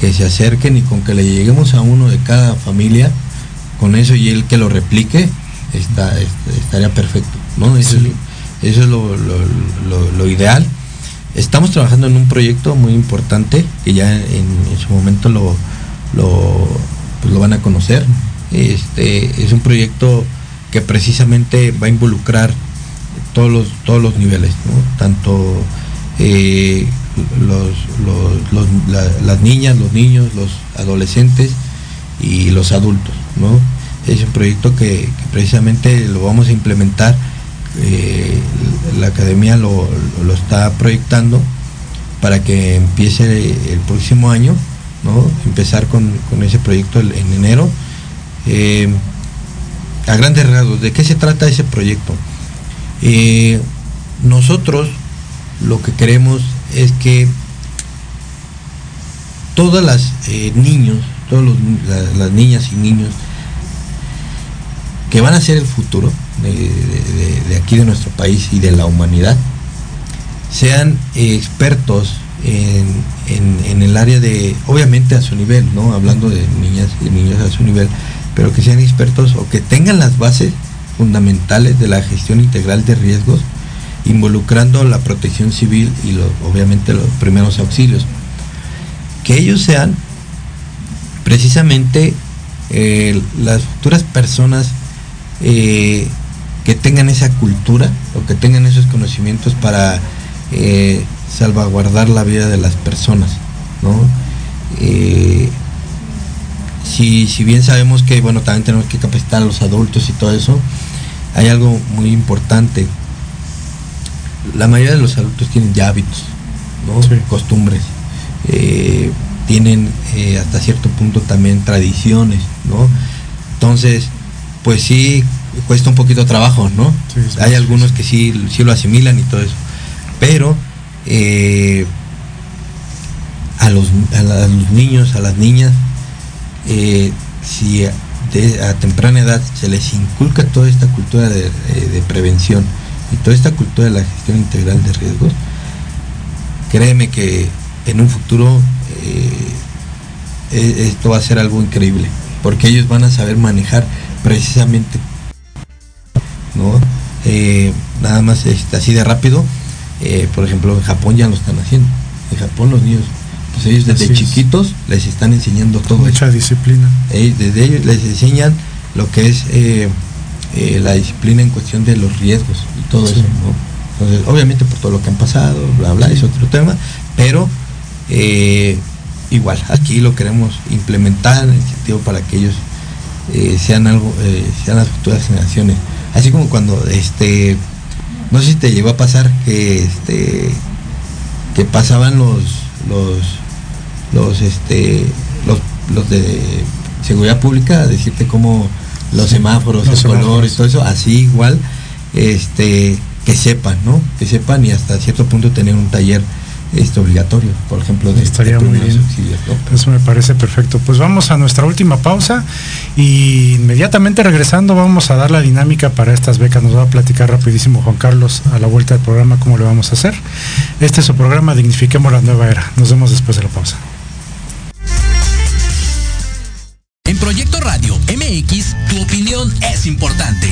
que se acerquen y con que le lleguemos a uno de cada familia, con eso y él que lo replique, está, est- estaría perfecto, ¿no? Eso, Sí. es, eso es lo, lo- lo- lo ideal. Estamos trabajando en un proyecto muy importante que ya en, su momento lo, pues lo van a conocer. Este, es un proyecto que precisamente va a involucrar todos los, todos los niveles, ¿no? tanto eh, los, los- los- la- las niñas, los niños, los adolescentes y los adultos. ¿no? Es un proyecto que precisamente lo vamos a implementar eh, la academia lo, lo está proyectando para que empiece el próximo año, ¿no? Empezar con, con ese proyecto en enero. Eh, a grandes rasgos, ¿de qué se trata ese proyecto? Eh, nosotros lo que queremos es que todas las niños, todas las niñas y niños que van a ser el futuro de, aquí de nuestro país y de la humanidad, sean expertos en, el área de, obviamente a su nivel, ¿no? Hablando de niñas y niños a su nivel, pero que sean expertos o que tengan las bases fundamentales de la gestión integral de riesgos, involucrando la protección civil y obviamente los primeros auxilios. Que ellos sean precisamente eh, las futuras personas eh, que tengan esa cultura o que tengan esos conocimientos para eh, salvaguardar la vida de las personas, ¿no? si, si bien sabemos que, bueno, también tenemos que capacitar a los adultos y todo eso, hay algo muy importante. La mayoría de los adultos tienen ya hábitos, costumbres, eh, tienen eh, hasta cierto punto también tradiciones, ¿no? Entonces, pues sí, cuesta un poquito trabajo, ¿no? hay algunos que sí, sí lo asimilan y todo eso. Pero eh, a, los, a, los niños, a las niñas, si a temprana edad se les inculca toda esta cultura de, eh, prevención y toda esta cultura de la gestión integral de riesgos, créeme que en un futuro eh, e, esto va a ser algo increíble, porque ellos van a saber manejar precisamente, ¿no? Eh, nada más este, así de rápido, por ejemplo en Japón ya lo están haciendo, en Japón los niños pues ellos desde chiquitos les están enseñando todo. Mucha disciplina. desde ellos les enseñan lo que es eh, eh, la disciplina en cuestión de los riesgos y todo eso, Entonces, obviamente por todo lo que han pasado, bla, bla, es otro tema, pero eh, igual, aquí lo queremos implementar en el sentido para que ellos sean algo, sean las futuras generaciones. Así como cuando este no sé si te llegó a pasar que este que pasaban los los los este los, los de seguridad pública decirte cómo los semáforos, los el color y todo eso, así igual, este, que sepan, ¿no? Que sepan y hasta cierto punto tener un taller este obligatorio, por ejemplo, de estaría muy bien. Eso me parece perfecto. Pues vamos a nuestra última pausa y inmediatamente regresando vamos a dar la dinámica para estas becas. Nos va a platicar rapidísimo Juan Carlos a la vuelta del programa cómo le vamos a hacer. Este es su programa Dignifiquemos la nueva era. Nos vemos después de la pausa. En Proyecto Radio MX, tu opinión es importante.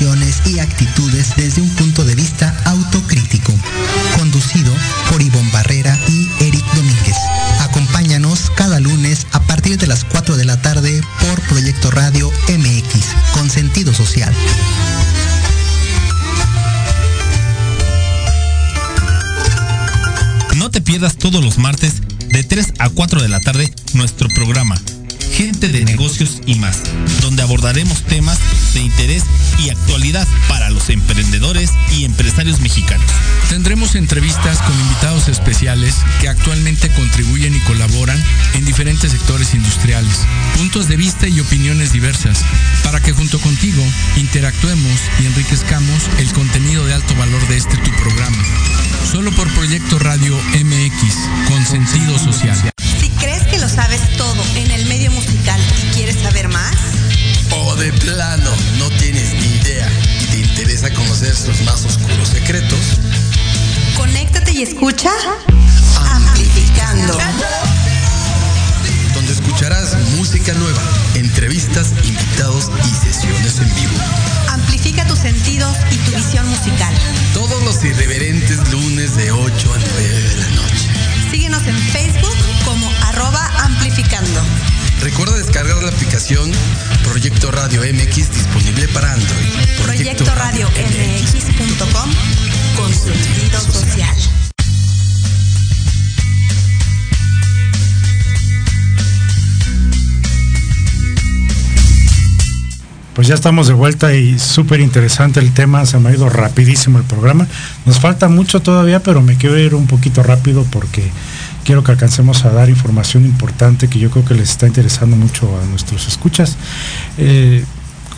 y actitudes desde un punto de vista los emprendedores y empresarios mexicanos. Tendremos entrevistas con invitados especiales que actualmente contribuyen y colaboran en diferentes sectores industriales, puntos de vista y opiniones diversas, para que junto contigo interactuemos y enriquezcamos el contenido de alto valor de este tu programa. Solo por Proyecto Radio MX, con sentido social. Si crees que lo sabes todo en el medio musical y quieres saber más, o de plano no tienes ni idea y te interesa conocer sus más oscuros secretos, conéctate y escucha Amplificando. Donde escucharás música nueva, entrevistas, invitados y sesiones en vivo. Amplifica tus sentidos y tu visión musical. Todos los irreverentes lunes de 8 a 9 de la noche. Síguenos en Facebook como arroba amplificando. Recuerda descargar la aplicación Proyecto Radio MX disponible para Android. Proyecto, Radio MX.com con social. Pues ya estamos de vuelta y súper interesante el tema, se me ha ido rapidísimo el programa. Nos falta mucho todavía, pero me quiero ir un poquito rápido porque quiero que alcancemos a dar información importante que yo creo que les está interesando mucho a nuestros escuchas. Eh,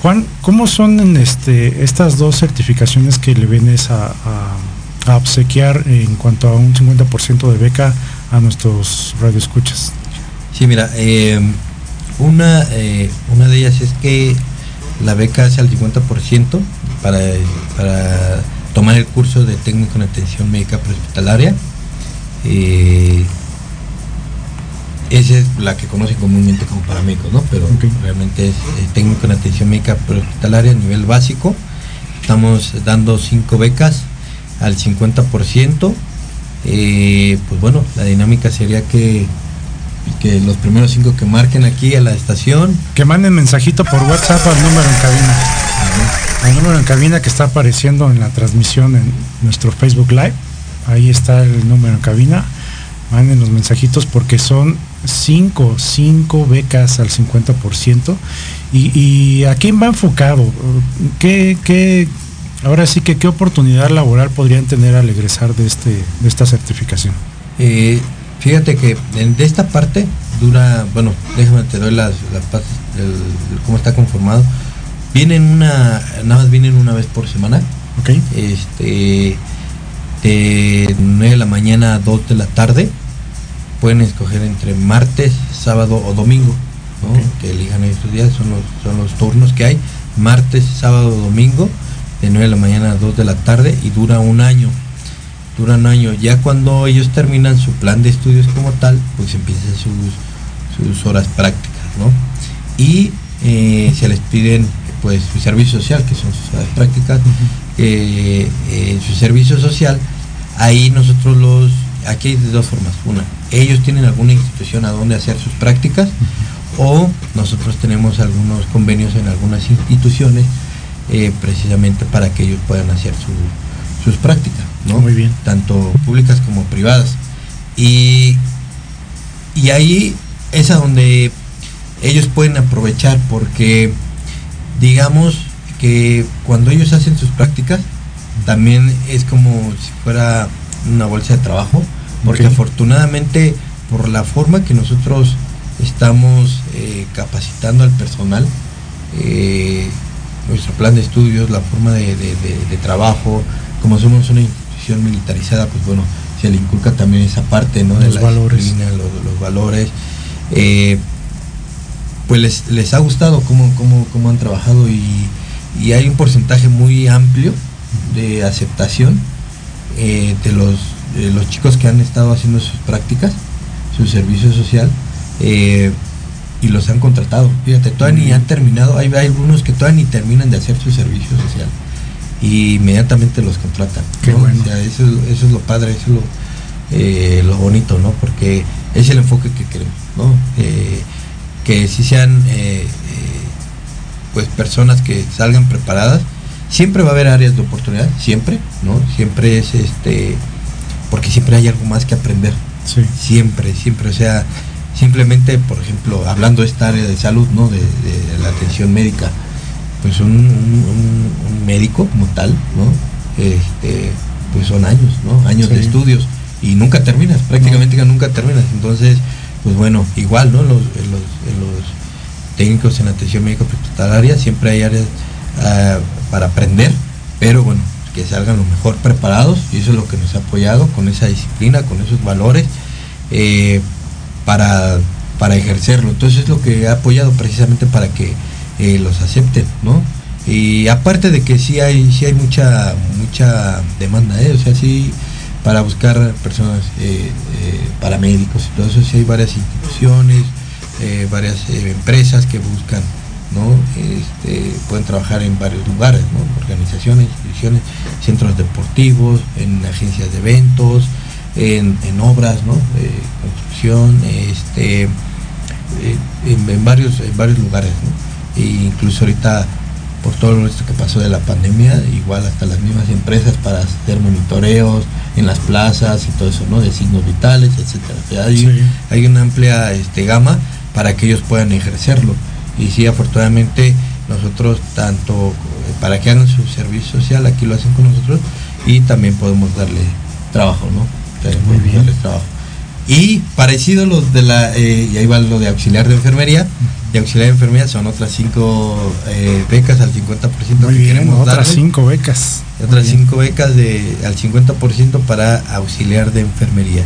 Juan, ¿cómo son este, estas dos certificaciones que le vienes a obsequiar en cuanto a un 50% de beca a nuestros radioescuchas? Sí, mira, eh, una, eh, una de ellas es que la beca es al 50% para, para tomar el curso de técnico en atención médica prehospitalaria. Eh, esa es la que conocen comúnmente como paramédicos, ¿no? Pero realmente es eh, técnico en atención médica prehospitalaria a nivel básico. Estamos dando cinco becas al 50%. Eh, pues bueno, la dinámica sería que, que los primeros cinco que marquen aquí a la estación. Que manden mensajito por WhatsApp al número en cabina. Al número en cabina que está apareciendo en la transmisión en nuestro Facebook Live. Ahí está el número en cabina. Manden los mensajitos porque son cinco, cinco becas al 50%. ¿Y, y a quién va enfocado? ¿Qué, qué, ahora sí que qué oportunidad laboral podrían tener al egresar de, este, de esta certificación? Eh, fíjate que en- de esta parte dura, bueno, déjame te doy las, las partes, el- el cómo está conformado. Vienen una, nada más vienen una vez por semana. Ok. Este, de 9 de la mañana a 2 de la tarde. Pueden escoger entre martes, sábado o domingo. ¿no? Que elijan estos días, son los, son los turnos que hay. Martes, sábado domingo, de 9 de la mañana a 2 de la tarde y dura un año. Dura un año. Ya cuando ellos terminan su plan de estudios como tal, pues empiezan sus, sus horas prácticas, ¿no? Y eh, se les piden pues su servicio social, que son sus horas prácticas, eh, eh, su servicio social, ahí nosotros los, aquí hay de dos formas. Una, ellos tienen alguna institución a donde hacer sus prácticas o nosotros tenemos algunos convenios en algunas instituciones eh, precisamente para que ellos puedan hacer su- sus prácticas, ¿no? Muy bien. Tanto públicas como privadas. Y, y ahí es a donde ellos pueden aprovechar porque digamos que cuando ellos hacen sus prácticas también es como si fuera una bolsa de trabajo porque afortunadamente por la forma que nosotros estamos eh, capacitando al personal eh, nuestro plan de estudios la forma de, de- de- de trabajo como somos una institución militarizada pues bueno se le inculca también esa parte no de Los la valores. los valores. Eh, pues les, les ha gustado cómo, cómo, cómo han trabajado y, y hay un porcentaje muy amplio de aceptación eh, de, los, de los chicos que han estado haciendo sus prácticas, su servicio social, eh, y los han contratado. Fíjate, todavía ni han terminado, hay, hay algunos que todavía ni terminan de hacer su servicio social y inmediatamente los contratan. Qué ¿no? bueno. O sea, eso, es- eso es lo padre, eso es lo, eh, lo bonito, ¿no? Porque es el enfoque que queremos, ¿no? Eh, que si sean eh, pues personas que salgan preparadas, siempre va a haber áreas de oportunidad, siempre, ¿no? Siempre es este, porque siempre hay algo más que aprender, Sí. siempre, siempre, o sea, simplemente, por ejemplo, hablando de esta área de salud, ¿no? De, de la atención médica, pues un, un- un- un médico como tal, ¿no? Este, pues son años, ¿no? Años de estudios y nunca terminas, prácticamente que nunca terminas. Entonces, pues bueno, igual, ¿no? Los, los, técnicos en atención médica hospitalaria siempre hay áreas ah, para aprender, pero bueno, que salgan lo mejor preparados y eso es lo que nos ha apoyado con esa disciplina, con esos valores. eh, para, para ejercerlo. Entonces es lo que ha apoyado precisamente para que eh, los acepten, ¿no? Y aparte de que sí hay, sí hay mucha, mucha demanda, ¿eh? o sea, sí para buscar personas, eh, paramédicos y todo eso, sí hay varias instituciones, varias empresas que buscan, ¿no? Este, pueden trabajar en varios lugares, ¿no? Organizaciones, instituciones, centros deportivos, en agencias de eventos, en, en obras, ¿no? De construcción, este, eh, en, en varios, en varios lugares, ¿no? E incluso ahorita por todo esto que pasó de la pandemia, igual hasta las mismas empresas para hacer monitoreos en las plazas y todo eso, ¿no? De signos vitales, etcétera. O sea, hay, Sí. hay una amplia este, gama para que ellos puedan ejercerlo. Y sí, afortunadamente nosotros tanto eh, para que hagan su servicio social, aquí lo hacen con nosotros y también podemos darle trabajo, ¿no? Muy bien. darles trabajo. Y parecido a los de la, eh, y ahí va lo de auxiliar de enfermería, y auxiliar de enfermería son otras cinco eh, becas al 50% Muy que bien, queremos otras cinco becas. Otras cinco becas de, al 50% para auxiliar de enfermería.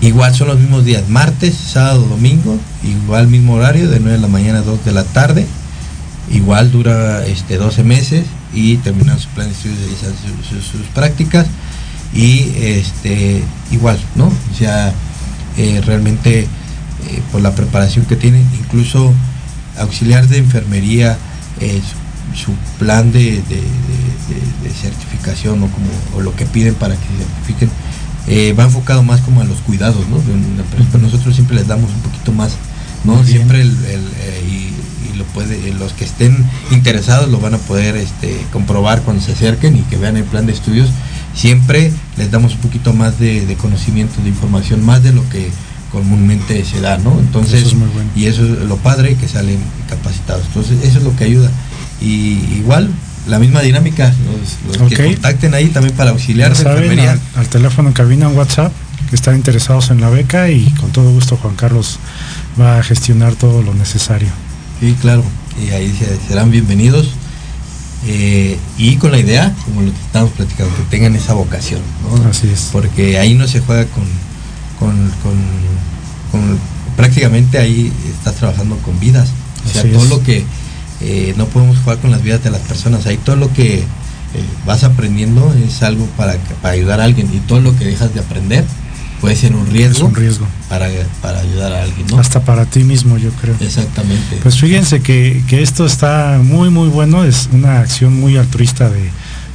Igual son los mismos días, martes, sábado, domingo, igual mismo horario, de 9 de la mañana a 2 de la tarde. Igual dura este, 12 meses y terminan su plan de estudios y sus prácticas. Y este, igual, ¿no? O sea, eh, realmente eh, por la preparación que tienen, incluso auxiliar de enfermería, eh, su, plan de- de- de certificación o, como, o lo que piden para que se certifiquen, eh, va enfocado más como a los cuidados, ¿no? Pero nosotros siempre les damos un poquito más, ¿no? Muy. Siempre el, el, eh, y, y lo puede, los que estén interesados lo van a poder este, comprobar cuando se acerquen y que vean el plan de estudios. Siempre les damos un poquito más de, de conocimiento, de información, más de lo que comúnmente se da, ¿no? Entonces, Eso es muy bueno. y eso es lo padre que salen capacitados. Entonces, eso es lo que ayuda. Y igual, la misma dinámica, los, que contacten ahí también para auxiliar Ya de saben, enfermería. al, al teléfono en cabina en WhatsApp que están interesados en la beca y con todo gusto Juan Carlos va a gestionar todo lo necesario. Sí, claro. Y ahí se- serán bienvenidos. eh, y con la idea, como lo que estamos platicando, que tengan esa vocación, ¿no? Así es. Porque ahí no se juega con, con, con- con- prácticamente ahí estás trabajando con vidas. O sea, Así todo es. lo que eh, no podemos jugar con las vidas de las personas. Ahí todo lo que eh, vas aprendiendo es algo para, para ayudar a alguien. Y todo lo que dejas de aprender puede ser un riesgo, Es un riesgo. Para, para ayudar a alguien, ¿no? Hasta para ti mismo, yo creo. Exactamente. Pues fíjense que, que esto está muy muy bueno, es una acción muy altruista de,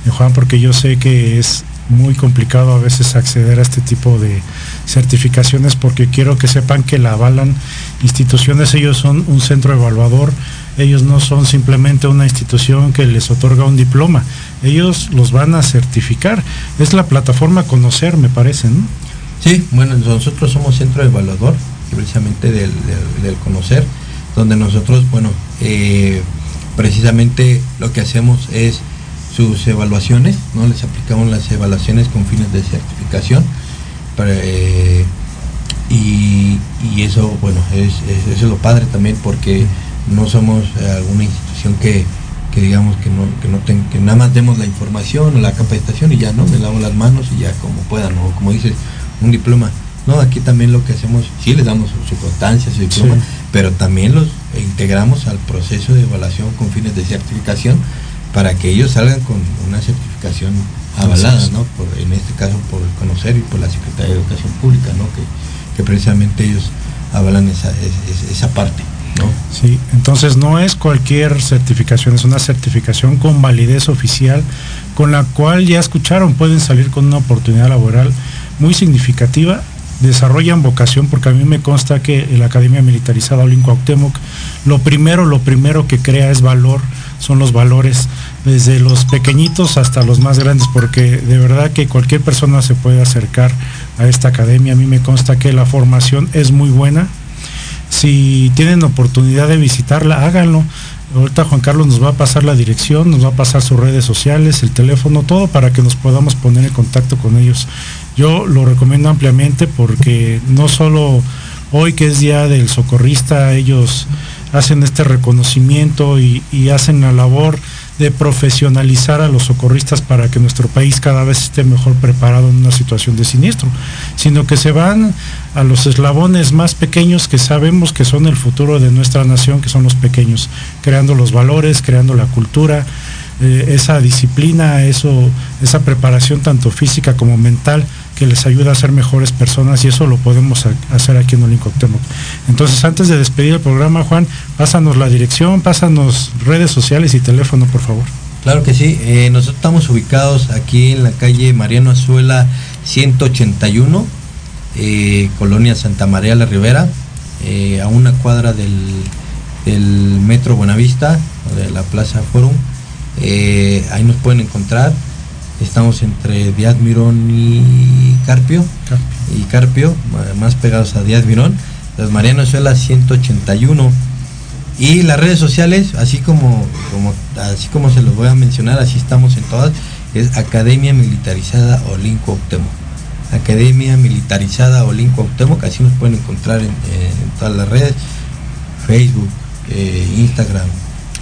de Juan porque yo sé que es muy complicado a veces acceder a este tipo de certificaciones porque quiero que sepan que la avalan instituciones, ellos son un centro evaluador, ellos no son simplemente una institución que les otorga un diploma, ellos los van a certificar, es la plataforma Conocer me parece, ¿no? Sí, bueno, nosotros somos centro evaluador, precisamente del, del- conocer, donde nosotros, bueno, eh, precisamente lo que hacemos es sus evaluaciones, ¿no? Les aplicamos las evaluaciones con fines de certificación. eh, y, eso, bueno, es, es- eso es lo padre también porque no somos eh, alguna institución que, que digamos que no, que no ten- que nada más demos la información o la capacitación y ya no, le damos las manos y ya como puedan, o como dices, un diploma. No, aquí también lo que hacemos, sí les damos su, constancia, su diploma, Sí. pero también los integramos al proceso de evaluación con fines de certificación para que ellos salgan con una certificación avalada. ¿no? Por, en este caso por el conocer y por la Secretaría de Educación Pública, ¿no? Que, que precisamente ellos avalan esa, es- es- esa parte, Sí, entonces no es cualquier certificación, es una certificación con validez oficial, con la cual ya escucharon, pueden salir con una oportunidad laboral muy significativa, desarrollan vocación, porque a mí me consta que la Academia Militarizada Olin Cuauhtémoc, lo primero, lo primero que crea es valor, son los valores, desde los pequeñitos hasta los más grandes, porque de verdad que cualquier persona se puede acercar a esta academia, a mí me consta que la formación es muy buena, si tienen oportunidad de visitarla, háganlo. Ahorita Juan Carlos nos va a pasar la dirección, nos va a pasar sus redes sociales, el teléfono, todo para que nos podamos poner en contacto con ellos. Yo lo recomiendo ampliamente porque no solo hoy que es día del socorrista, ellos hacen este reconocimiento y, hacen la labor de profesionalizar a los socorristas para que nuestro país cada vez esté mejor preparado en una situación de siniestro, sino que se van a los eslabones más pequeños que sabemos que son el futuro de nuestra nación, que son los pequeños, creando los valores, creando la cultura, eh, esa disciplina, eso, esa preparación tanto física como mental que les ayuda a ser mejores personas y eso lo podemos hacer aquí en Olinco. Entonces, antes de despedir el programa, Juan, pásanos la dirección, pásanos redes sociales y teléfono, por favor. Claro que sí, eh, nosotros estamos ubicados aquí en la calle Mariano Azuela 181, eh, Colonia Santa María la Rivera, eh, a una cuadra del, del Metro Buenavista, de la Plaza Forum. Ahí nos pueden encontrar. Estamos entre Díaz Mirón y Carpio. Y Carpio, ma- más pegados a Díaz Mirón. Las Mariano Azuela 181. Y las redes sociales, así como, como, así como se los voy a mencionar, así estamos en todas, es Academia Militarizada Olinco Octemo. Academia Militarizada Olinco Octemo, que así nos pueden encontrar en, en todas las redes, Facebook, eh, Instagram.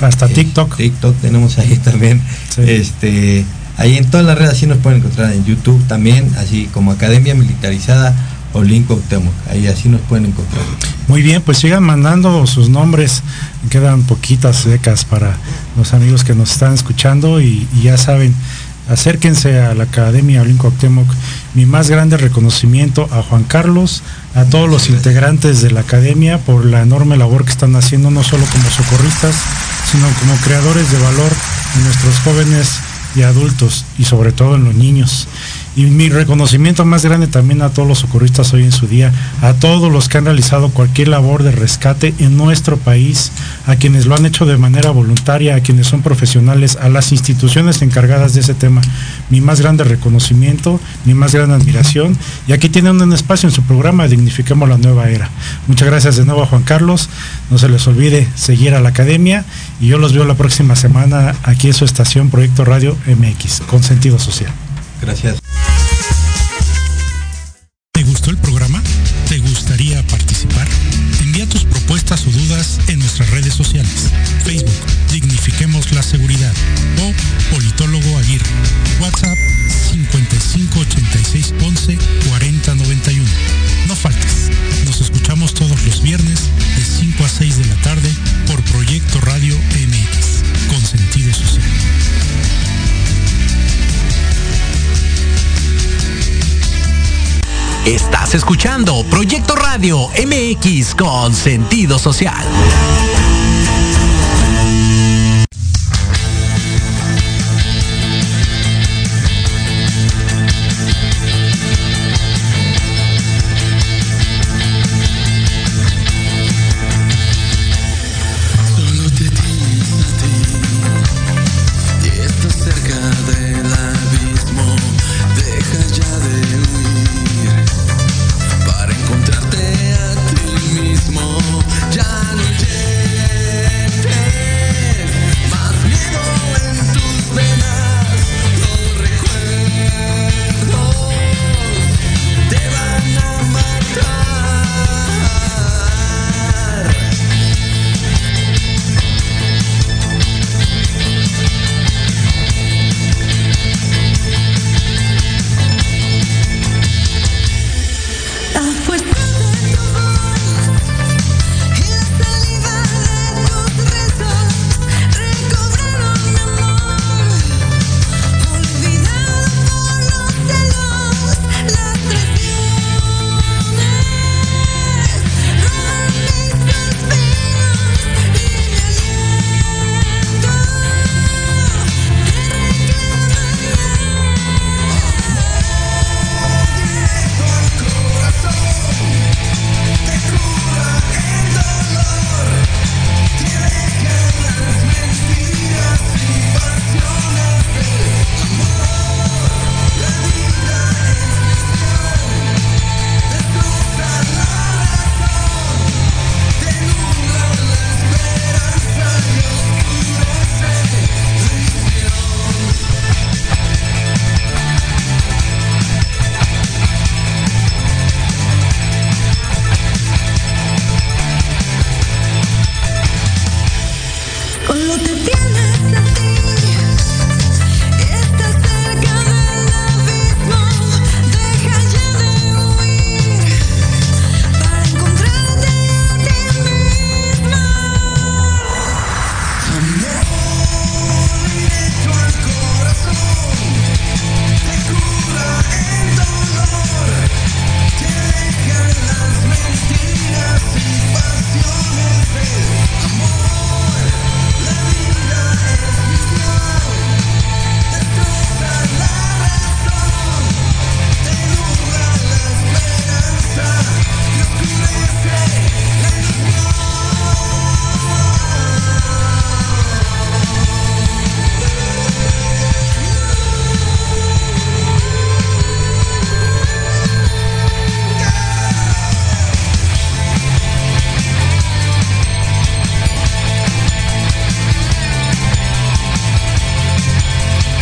Hasta eh, TikTok. TikTok tenemos ahí también. Este, ahí en todas las redes así nos pueden encontrar en YouTube también, así como Academia Militarizada Olinco Octemoc. Ahí así nos pueden encontrar. Muy bien, pues sigan mandando sus nombres. Quedan poquitas becas para los amigos que nos están escuchando y, y ya saben, acérquense a la Academia Olinco Octemoc. Mi más grande reconocimiento a Juan Carlos, a todos los integrantes de la academia por la enorme labor que están haciendo, no solo como socorristas, sino como creadores de valor en nuestros jóvenes y adultos y sobre todo en los niños. Y mi reconocimiento más grande también a todos los socorristas hoy en su día, a todos los que han realizado cualquier labor de rescate en nuestro país, a quienes lo han hecho de manera voluntaria, a quienes son profesionales, a las instituciones encargadas de ese tema. Mi más grande reconocimiento, mi más grande admiración. Y aquí tienen un espacio en su programa Dignifiquemos la Nueva Era. Muchas gracias de nuevo a Juan Carlos. No se les olvide seguir a la academia y yo los veo la próxima semana aquí en su estación Proyecto Radio MX, con sentido social. Gracias. Radio MX con sentido social.